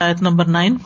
آیت number nine.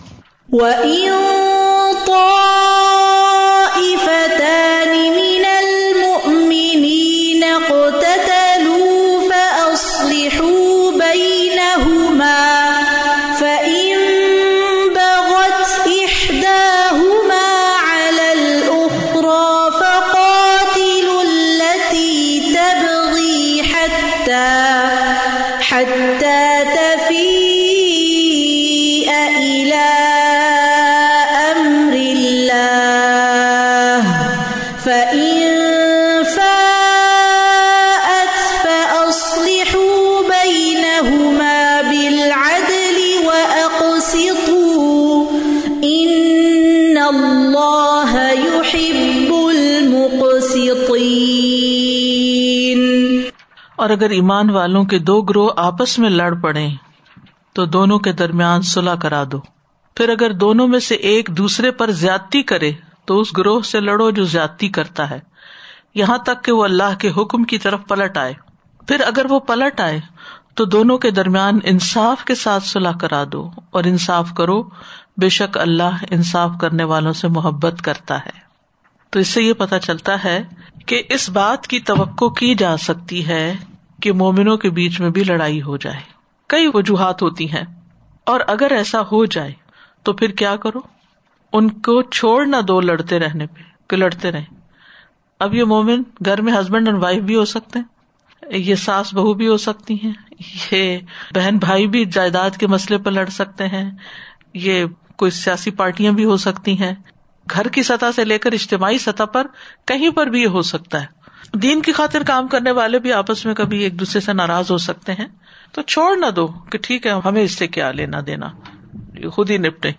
اور اگر ایمان والوں کے دو گروہ آپس میں لڑ پڑے تو دونوں کے درمیان سلاح کرا دو۔ پھر اگر دونوں میں سے ایک دوسرے پر زیادتی کرے، تو اس گروہ سے لڑو جو زیادتی کرتا ہے۔ یہاں تک کہ وہ اللہ کے حکم کی طرف پلٹ آئے۔ پھر اگر وہ پلٹ آئے، تو دونوں کے درمیان انصاف کے ساتھ صلاح کرا دو۔ اور انصاف کرو، بے شک اللہ انصاف کرنے والوں سے محبت کرتا ہے۔ تو اس سے یہ پتا چلتا ہے کہ اس بات کی توقع کی جا سکتی ہے کہ مومنوں کے بیچ میں بھی لڑائی ہو جائے۔ کئی وجوہات ہوتی ہیں۔ اور اگر ایسا ہو جائے تو پھر کیا کرو؟ ان کو چھوڑ نہ دو لڑتے رہنے پہ، کہ لڑتے رہے اب یہ مومن گھر میں ہسبینڈ اینڈ وائف بھی ہو سکتے ہیں۔ یہ ساس بہو بھی ہو سکتی ہیں۔ یہ بہن بھائی بھی جائیداد کے مسئلے پر لڑ سکتے ہیں۔ یہ کوئی سیاسی پارٹیاں بھی ہو سکتی ہیں۔ گھر کی سطح سے لے کر اجتماعی سطح پر کہیں پر بھی یہ ہو سکتا ہے۔ دین کی خاطر کام کرنے والے بھی آپس میں کبھی ایک دوسرے سے ناراض ہو سکتے ہیں۔ تو چھوڑ نہ دو کہ ٹھیک ہے، ہمیں اس سے کیا لینا دینا۔ خود ہی نپٹے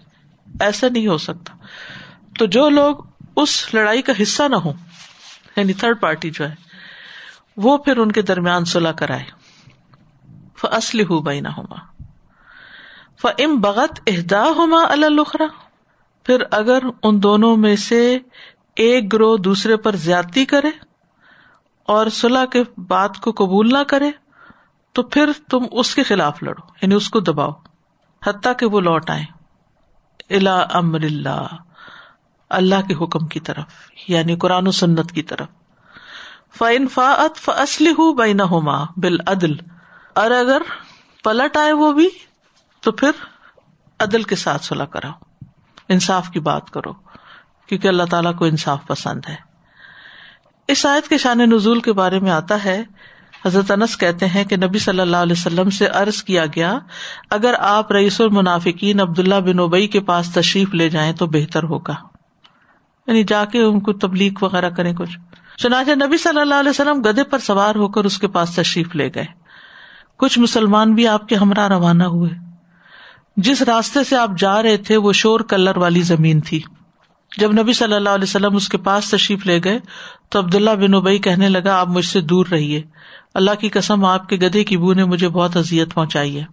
ایسا نہیں ہو سکتا۔ تو جو لوگ اس لڑائی کا حصہ نہ ہو یعنی تھرڈ پارٹی جو ہے، وہ پھر ان کے درمیان سلاح کرائے۔ اصلی ہو بہنا ہوما فم بغت اہدا ہوما الخرا پھر اگر ان دونوں میں سے ایک گروہ دوسرے پر زیادتی کرے اور صلاح کے بات کو قبول نہ کرے تو پھر تم اس کے خلاف لڑو یعنی اس کو دباؤ، حتیٰ کہ وہ لوٹ آئے الا امر اللہ اللہ کے حکم کی طرف یعنی قرآن و سنت کی طرف۔ فن فاط فصلی ہوں بین ہوما بال عدل اور اگر پلٹ آئے وہ بھی، تو پھر عدل کے ساتھ صلاح کراؤ۔ انصاف کی بات کرو، کیونکہ اللہ تعالیٰ کو انصاف پسند ہے۔ اس آیت کے شان نزول کے بارے میں آتا ہے۔ حضرت انس کہتے ہیں کہ نبی صلی اللہ علیہ وسلم سے عرض کیا گیا، اگر آپ رئیس المنافقین عبداللہ بن اوبئی کے پاس تشریف لے جائیں تو بہتر ہوگا۔ یعنی جا کے ان کو تبلیغ وغیرہ کریں کچھ۔ چنانچہ نبی صلی اللہ علیہ وسلم گدے پر سوار ہو کر اس کے پاس تشریف لے گئے۔ کچھ مسلمان بھی آپ کے ہمراہ روانہ ہوئے۔ جس راستے سے آپ جا رہے تھے وہ شور کلر والی زمین تھی۔ جب نبی صلی اللہ علیہ وسلم اس کے پاس تشریف لے گئے تو عبداللہ بن ابئی کہنے لگا، آپ مجھ سے دور رہیے۔ اللہ کی قسم، آپ کے گدے کی بو نے مجھے بہت ازیت پہنچائی ہے۔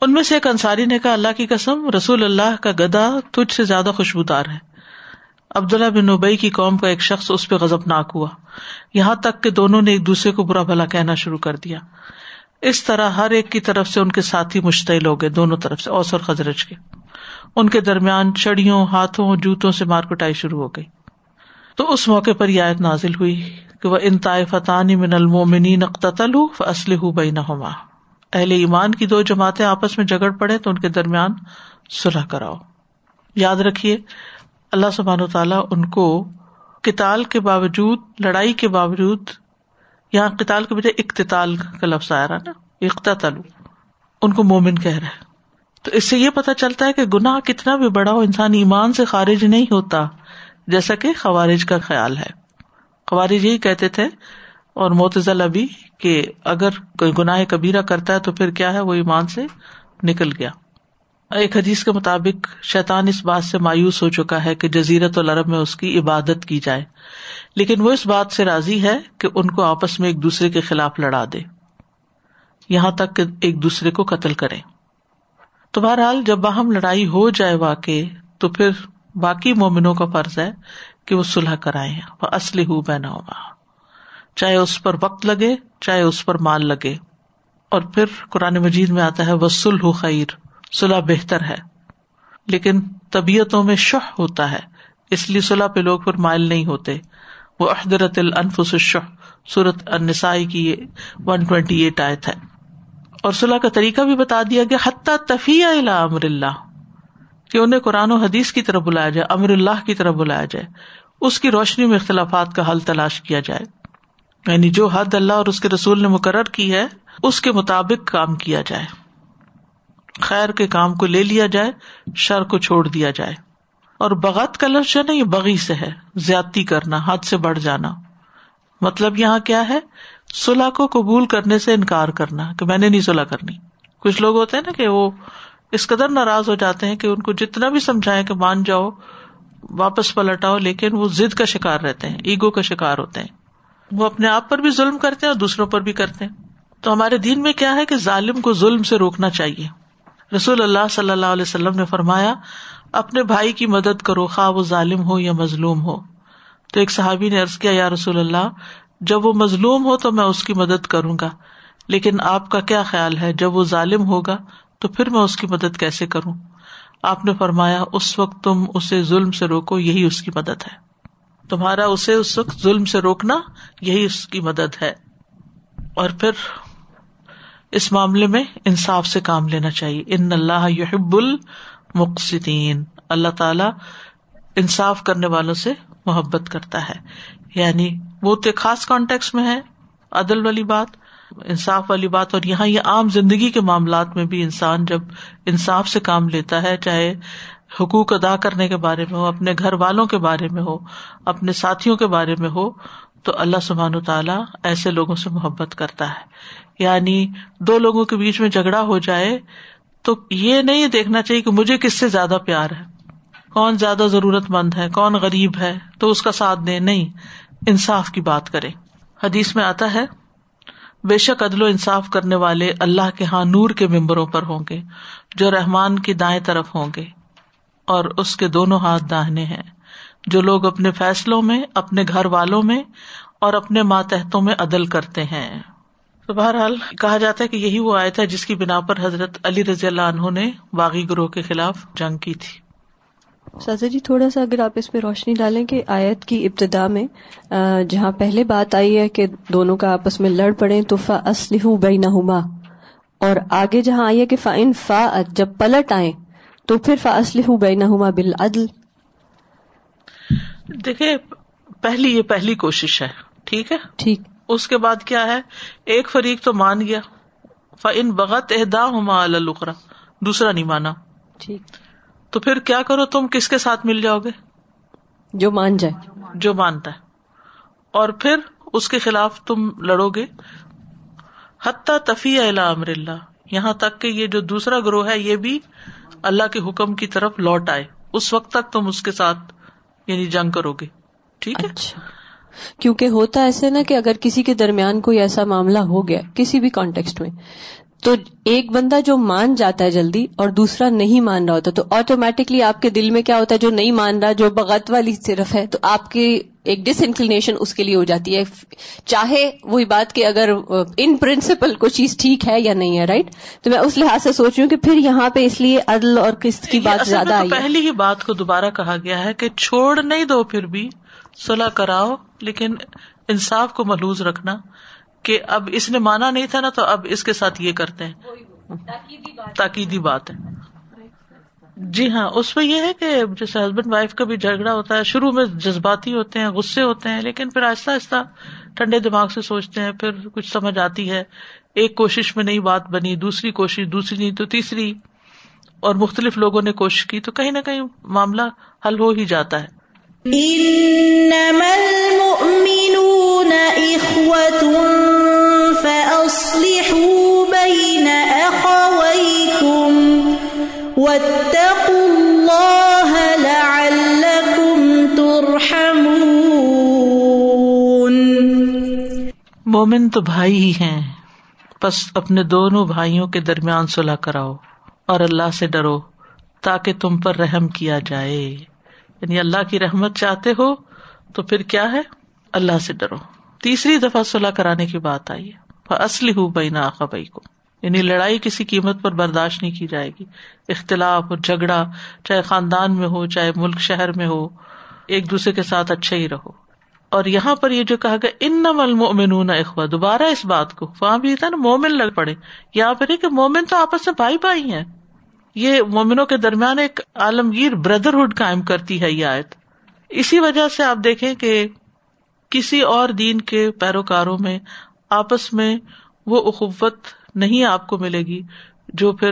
ان میں سے ایک انصاری نے کہا، اللہ کی قسم، رسول اللہ کا گدا تجھ سے زیادہ خوشبودار ہے۔ عبداللہ بن ابئی کی قوم کا ایک شخص اس پہ غزب ناک ہوا۔ یہاں تک کہ دونوں نے ایک دوسرے کو برا بھلا کہنا شروع کر دیا۔ اس طرح ہر ایک کی طرف سے ان کے ساتھی مشتعل ہو گئے، دونوں طرف سے اوسر خزرج کے۔ ان کے درمیان چڑیوں، ہاتھوں، جوتوں سے مار کٹائی شروع ہو گئی۔ تو اس موقع پر یہ آیت نازل ہوئی کہ وہ ان طائفتانی من المومنی نقتل اسلح بین ہوما اہل ایمان کی دو جماعتیں آپس میں جگڑ پڑے تو ان کے درمیان سلح کراؤ۔ یاد رکھیے، اللہ سبحان و تعالیٰ ان کو کتال کے باوجود، لڑائی کے باوجود، یہاں کتال کے بجائے اقتال کا لفظ آیا رہا نا اقتلو ان کو مومن کہہ رہا ہے۔ تو اس سے یہ پتا چلتا ہے کہ گناہ کتنا بھی بڑا ہو، انسان ایمان سے خارج نہیں ہوتا، جیسا کہ خوارج کا خیال ہے۔ خوارج یہی کہتے تھے اور موتزل ابھی کہ اگر کوئی گناہ کبیرہ کرتا ہے تو پھر کیا ہے؟ وہ ایمان سے نکل گیا۔ ایک حدیث کے مطابق شیطان اس بات سے مایوس ہو چکا ہے کہ جزیرت العرب میں اس کی عبادت کی جائے۔ لیکن وہ اس بات سے راضی ہے کہ ان کو آپس میں ایک دوسرے کے خلاف لڑا دے۔ یہاں تک کہ ایک دوسرے کو قتل کرے۔ تو بہرحال جب باہم لڑائی ہو جائے واقع، تو پھر باقی مومنوں کا فرض ہے کہ وہ سلح کرائے وہ اصلی ہو بہنا ہوگا چاہے اس پر وقت لگے، چاہے اس پر مال لگے۔ اور پھر قرآن مجید میں آتا ہے وہ سلح خیر سلح بہتر ہے۔ لیکن طبیعتوں میں شہ ہوتا ہے، اس لیے صلاح پہ لوگ پھر مائل نہیں ہوتے۔ وہ احدرت الفس الشح۔ صورت النسائی کی ون ٹوینٹی ایٹ آیت ہے۔ اور صلاح کا طریقہ بھی بتا دیا گیا، حتیٰ تفیہ امر اللہ، کہ انہیں قرآن و حدیث کی طرف بلایا جائے، امر اللہ کی طرف بلایا جائے، اس کی روشنی میں اختلافات کا حل تلاش کیا جائے۔ یعنی جو حد اللہ اور اس کے رسول نے مقرر کی ہے، اس کے مطابق کام کیا جائے۔ خیر کے کام کو لے لیا جائے، شر کو چھوڑ دیا جائے۔ اور بغت کا لفظ جو نا، یہ بغی سے ہے، زیادتی کرنا، حد سے بڑھ جانا۔ مطلب یہاں کیا ہے؟ صلاح کو قبول کرنے سے انکار کرنا کہ میں نے نہیں صلاح کرنی۔ کچھ لوگ ہوتے ہیں نا کہ وہ اس قدر ناراض ہو جاتے ہیں کہ ان کو جتنا بھی سمجھائے کہ مان جاؤ، واپس پلٹ آؤ لیکن وہ ضد کا شکار رہتے ہیں، ایگو کا شکار ہوتے ہیں۔ وہ اپنے آپ پر بھی ظلم کرتے ہیں اور دوسروں پر بھی کرتے ہیں۔ تو ہمارے دین میں کیا ہے کہ ظالم کو ظلم سے روکنا چاہیے۔ رسول اللہ صلی اللہ علیہ وسلم نے فرمایا، اپنے بھائی کی مدد کرو، خواہ وہ ظالم ہو یا مظلوم ہو۔ تو ایک صحابی نے ارض کیا، یا رسول اللہ جب وہ مظلوم ہو تو میں اس کی مدد کروں گا، لیکن آپ کا کیا خیال ہے؟ جب وہ ظالم ہوگا تو پھر میں اس کی مدد کیسے کروں؟ آپ نے فرمایا، اس وقت تم اسے ظلم سے روکو، یہی اس کی مدد ہے۔ تمہارا اسے اس وقت ظلم سے روکنا یہی اس کی مدد ہے۔ اور پھر اس معاملے میں انصاف سے کام لینا چاہیے۔ ان اللہ یحب المقصدین اللہ تعالی انصاف کرنے والوں سے محبت کرتا ہے۔ یعنی وہ تو خاص کانٹیکس میں ہے، عدل والی بات، انصاف والی بات، اور یہاں یہ عام زندگی کے معاملات میں بھی انسان جب انصاف سے کام لیتا ہے، چاہے حقوق ادا کرنے کے بارے میں ہو، اپنے گھر والوں کے بارے میں ہو، اپنے ساتھیوں کے بارے میں ہو، تو اللہ سبحان و تعالیٰ ایسے لوگوں سے محبت کرتا ہے۔ یعنی دو لوگوں کے بیچ میں جھگڑا ہو جائے، تو یہ نہیں دیکھنا چاہیے کہ مجھے کس سے زیادہ پیار ہے۔ کون زیادہ ضرورت مند ہے، کون غریب ہے، تو اس کا ساتھ دے، نہیں۔ انصاف کی بات کرے۔ حدیث میں آتا ہے، بے شک عدل و انصاف کرنے والے اللہ کے ہاں نور کے ممبروں پر ہوں گے، جو رحمان کی دائیں طرف ہوں گے۔ اور اس کے دونوں ہاتھ داہنے ہیں، جو لوگ اپنے فیصلوں میں، اپنے گھر والوں میں اور اپنے ماتحتوں میں عدل کرتے ہیں۔ تو بہرحال کہا جاتا ہے کہ یہی وہ آئے تھا جس کی بنا پر حضرت علی رضی اللہ عنہ نے باغی گروہ کے خلاف جنگ کی تھی۔ سازا جی تھوڑا سا اگر آپ اس پہ روشنی ڈالیں کہ آیت کی ابتدا میں جہاں پہلے بات آئی ہے کہ دونوں کا آپس میں لڑ پڑے تو فا اسلح بئی نہ اور آگے جہاں آئی ہے کہ فا ان فا جب پلٹ آئے تو پھر فا اسلح بئی نہ بل عدل دیکھیے پہلی یہ پہلی کوشش ہے ٹھیک ہے؟ ٹھیک۔ اس کے بعد کیا ہے؟ ایک فریق تو مان گیا ف ان بغت اہدا ہما القرا دوسرا نہیں مانا۔ ٹھیک۔ تو پھر کیا کرو تم؟ کس کے ساتھ مل جاؤ گے؟ جو مان جائے۔ جو مانتا ہے۔ اور پھر اس کے خلاف تم لڑو گے۔ حتیٰ تفیع امر اللہ۔ یہاں تک کہ یہ جو دوسرا گروہ ہے یہ بھی اللہ کے حکم کی طرف لوٹ آئے۔ اس وقت تک تم اس کے ساتھ یعنی جنگ کرو گے۔ ٹھیک ہے؟ اچھا۔ کیونکہ ہوتا ایسے نا کہ اگر کسی کے درمیان کوئی ایسا معاملہ ہو گیا کسی بھی کانٹیکسٹ میں تو ایک بندہ جو مان جاتا ہے جلدی اور دوسرا نہیں مان رہا ہوتا تو آٹومیٹکلی آپ کے دل میں کیا ہوتا ہے؟ جو نہیں مان رہا جو بغت والی صرف ہے تو آپ کی ایک ڈس انکلینیشن اس کے لیے ہو جاتی ہے۔ چاہے وہی بات کہ اگر ان پرنسپل کوئی چیز ٹھیک ہے یا نہیں ہے رائٹ تو میں اس لحاظ سے سوچ رہی ہوں کہ پھر یہاں پہ اس لیے عدل اور قسط کی بات زیادہ آئی پہلی ہی بات کو دوبارہ کہا گیا ہے کہ چھوڑ نہیں دو پھر بھی صلاح کراؤ لیکن انصاف کو محلوز رکھنا۔ کہ اب اس نے مانا نہیں تھا نا تو اب اس کے ساتھ یہ کرتے ہیں۔ تاکیدی بات۔ ہے۔ جی ہاں اس میں یہ ہے کہ جیسے ہسبینڈ وائف کا بھی جھگڑا ہوتا ہے شروع میں جذباتی ہوتے ہیں غصے ہوتے ہیں لیکن پھر آہستہ آہستہ ٹھنڈے دماغ سے سوچتے ہیں پھر کچھ سمجھ آتی ہے۔ ایک کوشش میں نئی بات بنی دوسری کوشش دوسری نہیں تو تیسری۔ اور مختلف لوگوں نے کوشش کی تو کہیں نہ کہیں معاملہ حل ہو ہی جاتا ہے۔ مومن تو بھائی ہی ہیں۔ بس اپنے دونوں بھائیوں کے درمیان صلاح کراؤ اور اللہ سے ڈرو تاکہ تم پر رحم کیا جائے۔ یعنی اللہ کی رحمت چاہتے ہو تو پھر کیا ہے؟ اللہ سے ڈرو۔ تیسری دفعہ صلاح کرانے کی بات آئی ہے۔ اصلی ہوں بئی نا بئی کو یعنی لڑائی کسی قیمت پر برداشت نہیں کی جائے گی۔ اختلاف اور جھگڑا چاہے خاندان میں ہو، چاہے ملک شہر میں ہو، ایک دوسرے کے ساتھ اچھا ہی رہو۔ اور یہاں پر یہ جو کہا گیا ان نمل مومن اخوا دوبارہ اس بات کو۔ وہاں بھی تھا نا، مومن لگ پڑے۔ یہاں پر کہ مومن تو آپس میں بھائی بھائی ہیں۔ یہ مومنوں کے درمیان ایک عالمگیر بردرہڈ قائم کرتی ہے یہ آیت۔ اسی وجہ سے آپ دیکھیں کہ کسی اور دین کے پیروکاروں میں آپس میں وہ اخوت نہیں آپ کو ملے گی جو پھر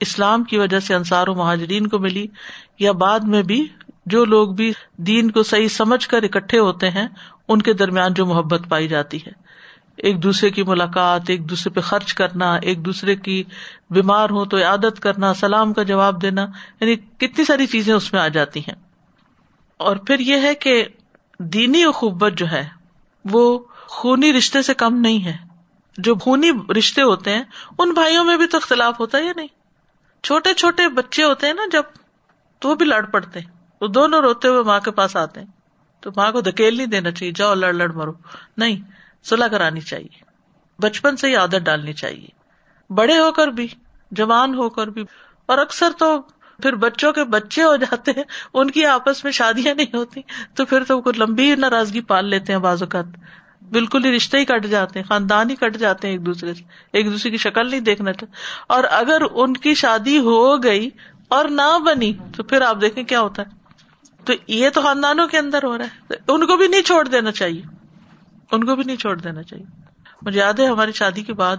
اسلام کی وجہ سے انصار و مہاجرین کو ملی، یا بعد میں بھی جو لوگ بھی دین کو صحیح سمجھ کر اکٹھے ہوتے ہیں، ان کے درمیان جو محبت پائی جاتی ہے۔ ایک دوسرے کی ملاقات، ایک دوسرے پہ خرچ کرنا، ایک دوسرے کی بیمار ہو تو عادت کرنا، سلام کا جواب دینا یعنی کتنی ساری چیزیں اس میں آ جاتی ہیں۔ اور پھر یہ ہے کہ دینی اخبت جو ہے، وہ خونی رشتے سے کم نہیں ہے۔ جو خونی رشتے ہوتے ہیں، ان بھائیوں میں بھی تو اختلاف ہوتا ہے یا نہیں؟ چھوٹے چھوٹے بچے ہوتے ہیں نا، جب تو وہ بھی لڑ پڑتے ہیں۔ وہ دونوں روتے ہوئے ماں کے پاس آتے ہیں۔ تو ماں کو دھکیل نہیں دینا چاہیے، جاؤ لڑ لڑ مرو۔ نہیں سلاح کرانی چاہیے۔ بچپن سے ہی عادت ڈالنی چاہیے۔ بڑے ہو کر بھی، جوان ہو کر بھی۔ اور اکثر تو پھر بچوں کے بچے ہو جاتے ہیں، ان کی آپس میں شادیاں نہیں ہوتی۔ تو پھر تو لمبی ناراضگی پال لیتے ہیں بعض اوقات۔ بالکل ہی رشتے ہی کٹ جاتے ہیں، خاندان ہی کٹ جاتے ہیں ایک دوسرے سے۔ ایک دوسرے کی شکل نہیں دیکھنا چاہتے اور اگر ان کی شادی ہو گئی اور نہ بنی تو پھر آپ دیکھیں کیا ہوتا ہے۔ تو یہ تو خاندانوں کے اندر ہو رہا ہے۔ ان کو بھی نہیں چھوڑ دینا چاہیے۔ ان کو بھی نہیں چھوڑ دینا چاہیے۔ مجھے یاد ہے ہماری شادی کے بعد،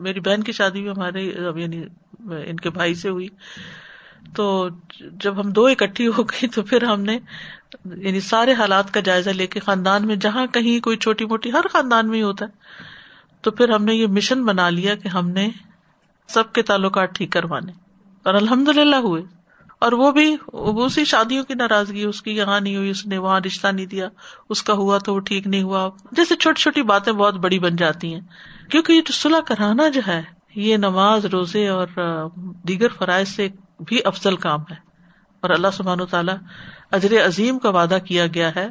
میری بہن کی شادی بھی ہمارے یعنی ان کے بھائی سے ہوئی۔ تو جب ہم دو اکٹھی ہو گئی تو پھر ہم نے یعنی سارے حالات کا جائزہ لے کے خاندان میں، جہاں کہیں کوئی چھوٹی موٹی، ہر خاندان میں ہی ہوتا ہے۔ تو پھر ہم نے یہ مشن بنا لیا کہ ہم نے سب کے تعلقات ٹھیک کروانے۔ اور الحمد للہ ہوئے۔ اور وہ بھی اسی شادیوں کی ناراضگی، اس کی یہاں نہیں ہوئی، اس نے وہاں رشتہ نہیں دیا۔ اس کا ہوا تو وہ ٹھیک نہیں ہوا۔ جیسے چھوٹی چھوٹی باتیں بہت بڑی بن جاتی ہیں۔ کیونکہ یہ جو صلاح کرانا جو ہے، یہ نماز، روزے اور دیگر فرائض سے بھی افضل کام ہے۔ اور اللہ سبحان و تعالیٰ اجر عظیم کا وعدہ کیا گیا ہے۔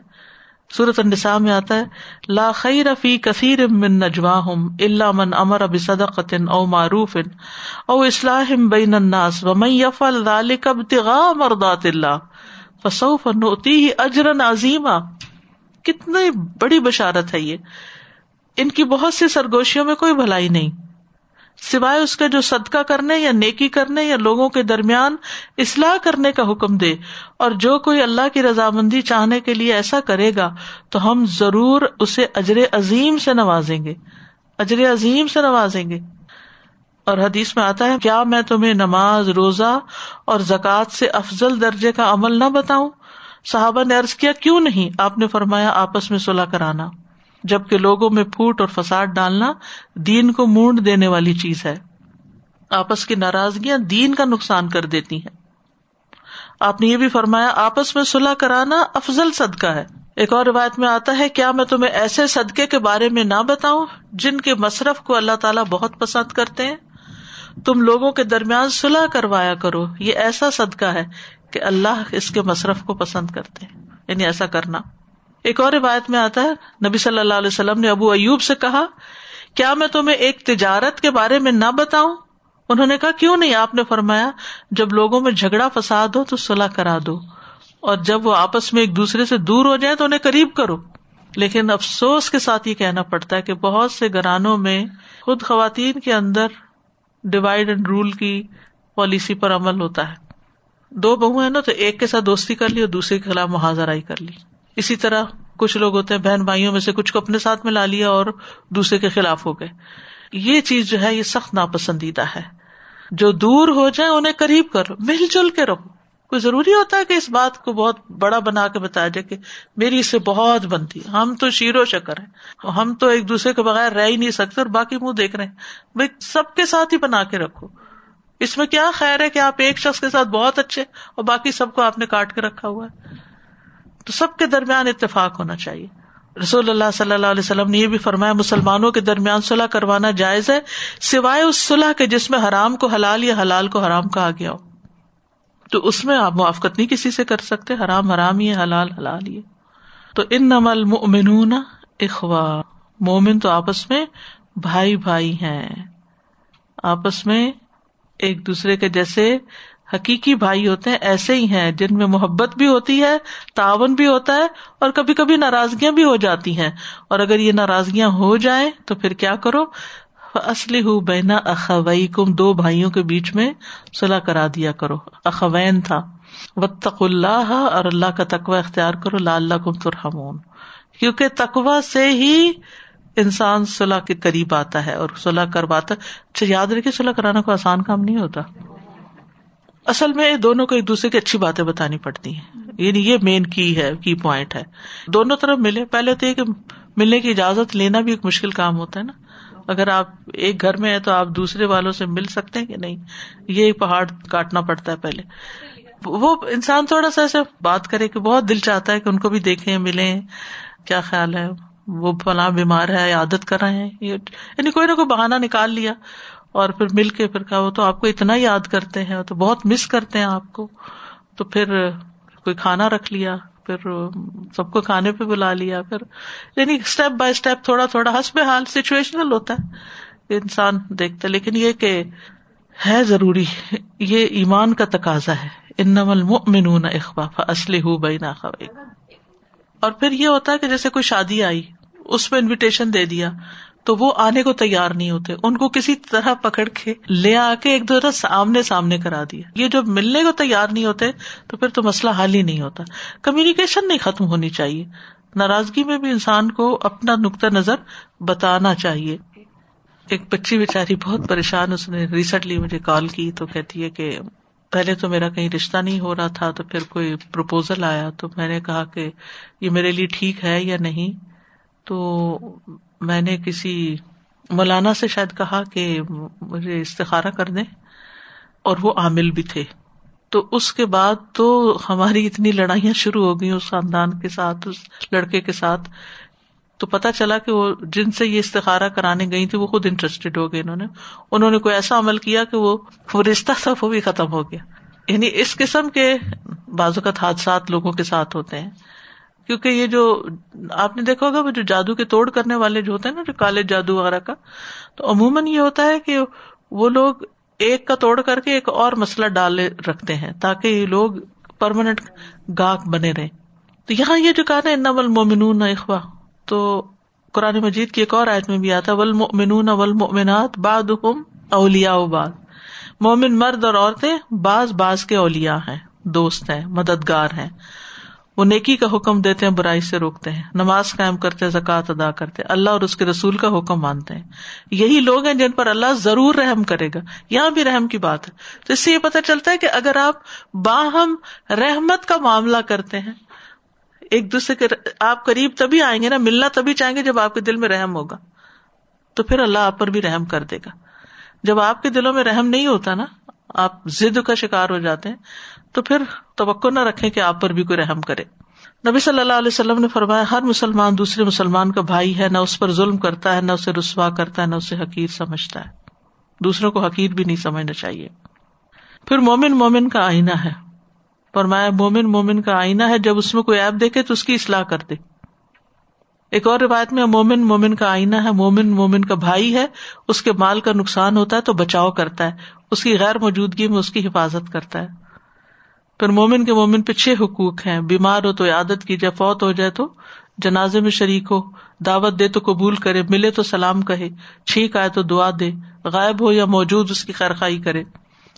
صورت النساء میں آتا ہے، لا خیر فی کثیر من نجواہم الا من امر بصدقۃ او معروف او اصلاح بین الناس ومن يفعل ذلك ابتغاء مرضات الله فسوف نؤتيه اجرا عظیما۔ کتنی بڑی بشارت ہے یہ۔ ان کی بہت سی سرگوشیوں میں کوئی بھلائی نہیں۔ سوائے اس کا جو صدقہ کرنے یا نیکی کرنے یا لوگوں کے درمیان اصلاح کرنے کا حکم دے اور جو کوئی اللہ کی رضامندی چاہنے کے لیے ایسا کرے گا تو ہم ضرور اسے اجر عظیم سے نوازیں گے۔ اجر عظیم سے نوازیں گے۔ اور حدیث میں آتا ہے، کیا میں تمہیں نماز، روزہ اور زکوٰۃ سے افضل درجے کا عمل نہ بتاؤں؟ صحابہ نے ارض کیا، کیوں نہیں؟ آپ نے فرمایا، آپس میں صلاح کرانا۔ جبکہ لوگوں میں پھوٹ اور فساد ڈالنا دین کو مونڈ دینے والی چیز ہے۔ آپس کی ناراضگیاں دین کا نقصان کر دیتی ہیں۔ آپ نے یہ بھی فرمایا، آپس میں صلاح کرانا افضل صدقہ ہے۔ ایک اور روایت میں آتا ہے، کیا میں تمہیں ایسے صدقے کے بارے میں نہ بتاؤں جن کے مصرف کو اللہ تعالیٰ بہت پسند کرتے ہیں؟ تم لوگوں کے درمیان صلاح کروایا کرو۔ یہ ایسا صدقہ ہے کہ اللہ اس کے مصرف کو پسند کرتے یعنی ایسا کرنا۔ ایک اور روایت میں آتا ہے، نبی صلی اللہ علیہ وسلم نے ابو ایوب سے کہا، کیا میں تمہیں ایک تجارت کے بارے میں نہ بتاؤں؟ انہوں نے کہا، کیوں نہیں؟ آپ نے فرمایا، جب لوگوں میں جھگڑا فساد ہو تو صلاح کرا دو، اور جب وہ آپس میں ایک دوسرے سے دور ہو جائے تو انہیں قریب کرو۔ لیکن افسوس کے ساتھ یہ کہنا پڑتا ہے کہ بہت سے گھرانوں میں خود خواتین کے اندر ڈیوائڈ اینڈ رول کی پالیسی پر عمل ہوتا ہے۔ دو بہو ہیں نا، تو ایک کے ساتھ دوستی کر لی اور دوسرے کے خلاف محاذرائی کر لی۔ اسی طرح کچھ لوگ ہوتے ہیں بہن بھائیوں میں سے کچھ کو اپنے ساتھ میں لا لیا اور دوسرے کے خلاف ہو گئے۔ یہ چیز جو ہے، یہ سخت ناپسندیدہ ہے۔ جو دور ہو جائے انہیں قریب کرو مل جل کے رہو۔ کوئی ضروری ہوتا ہے کہ اس بات کو بہت بڑا بنا کے بتایا جائے کہ میری اس سے بہت بنتی ہم تو شیر و شکر ہے ہم تو ایک دوسرے کے بغیر رہ ہی نہیں سکتے اور باقی منہ دیکھ رہے ہیں۔ بھائی، سب کے ساتھ ہی بنا کے رکھو۔ اس میں کیا خیر ہے کہ آپ ایک شخص کے ساتھ بہت اچھے اور باقی سب کو آپ نے کاٹ کے رکھا ہوا ہے؟ تو سب کے درمیان اتفاق ہونا چاہیے۔ رسول اللہ صلی اللہ علیہ وسلم نے یہ بھی فرمایا، مسلمانوں کے درمیان صلاح کروانا جائز ہے، سوائے اس صلاح کے جس میں حرام کو حلال یا حلال کو حرام کہا گیا ہو۔ تو اس میں آپ موافقت نہیں کسی سے کر سکتے، حرام حرام ہی حلال حلال ہی تو ان نمل مومن اخوا مومن تو آپس میں بھائی بھائی ہیں۔ آپس میں ایک دوسرے کے جیسے حقیقی بھائی ہوتے ہیں، ایسے ہی ہیں، جن میں محبت بھی ہوتی ہے، تعاون بھی ہوتا ہے، اور کبھی کبھی ناراضگیاں بھی ہو جاتی ہیں۔ اور اگر یہ ناراضگیاں ہو جائیں، تو پھر کیا کرو؟ اصلی ہو بینا اخوئی کم دو بھائیوں کے بیچ میں صلاح کرا دیا کرو۔ اخوین تھا۔ وطق اللہ اور اللہ کا تقوی اختیار کرو۔ لا اللہ کم ترحمون۔ کیونکہ تقوا سے ہی انسان صلاح کے قریب آتا ہے، اور صلاح کرواتا اچھا یاد رکھے صلاح کرانا کوئی آسان کام نہیں ہوتا۔ اصل میں دونوں کو ایک دوسرے کی اچھی باتیں بتانی پڑتی ہیں۔ یعنی یہ مین کی ہے کی پوائنٹ ہے۔ دونوں طرف ملے پہلے تو یہ کہ ملنے کی اجازت لینا بھی ایک مشکل کام ہوتا ہے نا۔ اگر آپ ایک گھر میں ہے تو آپ دوسرے والوں سے مل سکتے ہیں کہ نہیں؟ یہ پہاڑ کاٹنا پڑتا ہے پہلے۔ وہ انسان تھوڑا سا ایسے بات کرے کہ بہت دل چاہتا ہے کہ ان کو بھی دیکھیں، ملیں۔ کیا خیال ہے؟ وہ فلاں بیمار ہے، عادت کر رہے ہیں۔ یعنی کوئی نہ کوئی بہانا نکال لیا۔ اور پھر مل کے پھر کہا وہ تو آپ کو اتنا یاد کرتے ہیں تو بہت مس کرتے ہیں آپ کو۔ تو پھر کوئی کھانا رکھ لیا، پھر سب کو کھانے پہ بلا لیا، پھر یعنی اسٹیپ بائی اسٹیپ تھوڑا تھوڑا ہنس حال سچویشنل ہوتا ہے انسان دیکھتا لیکن یہ کہ ہے ضروری، یہ ایمان کا تقاضا ہے۔ ان نمل اخباف اصلی ہو بئی نہ اور پھر یہ ہوتا ہے کہ جیسے کوئی شادی آئی، اس میں انویٹیشن دے دیا تو وہ آنے کو تیار نہیں ہوتے۔ ان کو کسی طرح پکڑ کے لے آ کے ایک دوسرا سامنے سامنے کرا دیا۔ یہ جو ملنے کو تیار نہیں ہوتے تو پھر تو مسئلہ حل ہی نہیں ہوتا۔ کمیونیکیشن نہیں ختم ہونی چاہیے۔ ناراضگی میں بھی انسان کو اپنا نقطۂ نظر بتانا چاہیے۔ ایک بچی بےچاری بہت پریشان، اس نے ریسنٹلی مجھے کال کی تو کہتی ہے کہ پہلے تو میرا کہیں رشتہ نہیں ہو رہا تھا تو پھر کوئی پرپوزل آیا تو میں نے کہا کہ یہ میرے لیے ٹھیک ہے یا نہیں۔ تو میں نے کسی مولانا سے شاید کہا کہ مجھے استخارا کر دیں اور وہ عامل بھی تھے۔ تو اس کے بعد تو ہماری اتنی لڑائیاں شروع ہو گئی اس خاندان کے ساتھ، اس لڑکے کے ساتھ۔ تو پتا چلا کہ وہ جن سے یہ استخارا کرانے گئی تھی وہ خود انٹرسٹیڈ ہو گئے انہوں نے۔ انہوں نے کوئی ایسا عمل کیا کہ وہ رشتہ تھا، وہ بھی ختم ہو گیا۔ یعنی اس قسم کے بازوقت حادثات لوگوں کے ساتھ ہوتے ہیں۔ کیونکہ یہ جو آپ نے دیکھا ہوگا، وہ جو جادو کے توڑ کرنے والے جو ہوتے ہیں نا، جو کالے جادو وغیرہ کا، تو عموماً یہ ہوتا ہے کہ وہ لوگ ایک کا توڑ کر کے ایک اور مسئلہ ڈالے رکھتے ہیں تاکہ یہ لوگ پرماننٹ گاہک بنے رہے۔ تو یہاں یہ جو کہا نا نول اخوا تو قرآن مجید کی ایک اور آیت میں بھی آتا ول مومنون ول مومنات باد اولیا مومن مرد اور عورتیں، بعض بعض کے اولیا ہیں، دوست ہیں، مددگار ہیں۔ وہ نیکی کا حکم دیتے ہیں، برائی سے روکتے ہیں۔ نماز قائم کرتے ہیں، زکوٰۃ ادا کرتے اللہ اور اس کے رسول کا حکم مانتے ہیں۔ یہی لوگ ہیں جن پر اللہ ضرور رحم کرے گا۔ یہاں بھی رحم کی بات ہے۔ تو اس سے یہ پتا چلتا ہے کہ اگر آپ باہم رحمت کا معاملہ کرتے ہیں، ایک دوسرے کے آپ قریب تبھی آئیں گے نا، ملنا تبھی چاہیں گے جب آپ کے دل میں رحم ہوگا۔ تو پھر اللہ آپ پر بھی رحم کر دے گا۔ جب آپ کے دلوں میں رحم نہیں ہوتا نا، آپ ضد کا شکار ہو جاتے ہیں۔ تو پھر توقع نہ رکھے کہ آپ پر بھی کوئی رحم کرے۔ نبی صلی اللہ علیہ وسلم نے فرمایا، ہر مسلمان دوسرے مسلمان کا بھائی ہے، نہ اس پر ظلم کرتا ہے، نہ اسے رسوا کرتا ہے، نہ اسے حقیر سمجھتا ہے۔ دوسروں کو حقیر بھی نہیں سمجھنا چاہیے۔ پھر مومن مومن کا آئینہ ہے۔ فرمایا، مومن مومن کا آئینہ ہے، جب اس میں کوئی ایپ دیکھے تو اس کی اصلاح کر دے۔ ایک اور روایت میں، مومن مومن کا آئینہ ہے، مومن مومن کا بھائی ہے، اس کے مال کا نقصان ہوتا ہے تو بچاؤ کرتا ہے، اس کی غیر موجودگی میں اس کی حفاظت کرتا ہے۔ پھر مومن کے مومن پہ چھ حقوق ہیں۔ بیمار ہو تو عادت کی جائے فوت ہو جائے تو جنازے میں شریک ہو، دعوت دے تو قبول کرے، ملے تو سلام کہے، چھینک آئے تو دعا دے، غائب ہو یا موجود اس کی خیرخائی کرے۔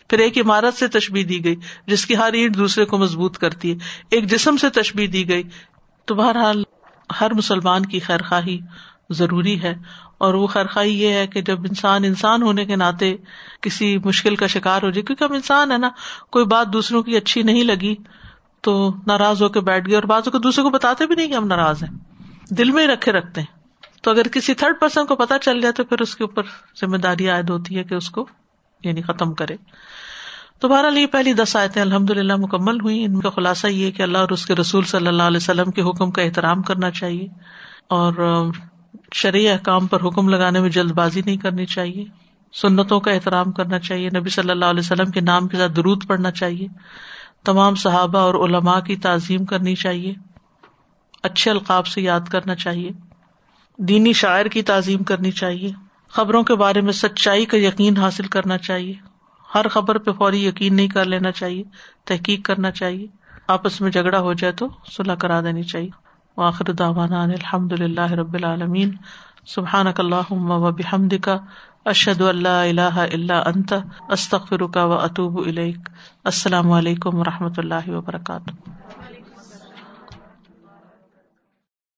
پھر ایک عمارت سے تشبیح دی گئی، جس کی ہر اینٹ دوسرے کو مضبوط کرتی ہے۔ ایک جسم سے تشبیح دی گئی۔ تو بہرحال ہر مسلمان کی خیر خواہی ضروری ہے۔ اور وہ خیرخائی یہ ہے کہ جب انسان انسان ہونے کے ناطے کسی مشکل کا شکار ہو جائے، کیونکہ ہم انسان ہے نا، کوئی بات دوسروں کی اچھی نہیں لگی تو ناراض ہو کے بیٹھ گئے، اور بازو کو دوسرے کو بتاتے بھی نہیں کہ ہم ناراض ہیں۔ دل میں ہی رکھے رکھتے ہیں۔ تو اگر کسی تھرڈ پرسن کو پتا چل جائے تو پھر اس کے اوپر ذمہ داری عائد ہوتی ہے کہ اس کو یعنی ختم کرے۔ تو بہرحال یہ پہلی دس آیتیں الحمد للہ مکمل ہوئی ان کا خلاصہ یہ کہ اللہ اور اس کے رسول صلی اللہ علیہ وسلم کے حکم کا احترام کرنا چاہیے۔ اور شرعی احکام پر حکم لگانے میں جلد بازی نہیں کرنی چاہیے، سنتوں کا احترام کرنا چاہیے، نبی صلی اللہ علیہ وسلم کے نام کے ساتھ درود پڑھنا چاہیے، تمام صحابہ اور علماء کی تعظیم کرنی چاہیے، اچھے القاب سے یاد کرنا چاہیے، دینی شاعر کی تعظیم کرنی چاہیے، خبروں کے بارے میں سچائی کا یقین حاصل کرنا چاہیے، ہر خبر پہ فوری یقین نہیں کر لینا چاہیے، تحقیق کرنا چاہیے، آپس میں جھگڑا ہو جائے تو صلاح کرا دینی چاہیے۔ واخر داوانا الحمد للہ رب العالمین. سبحان اللہ و بحمدک، اشہد ان اللہ اللہ الا انت استخر و و اطوب السلام علیکم و رحمۃ اللہ وبرکاتہ.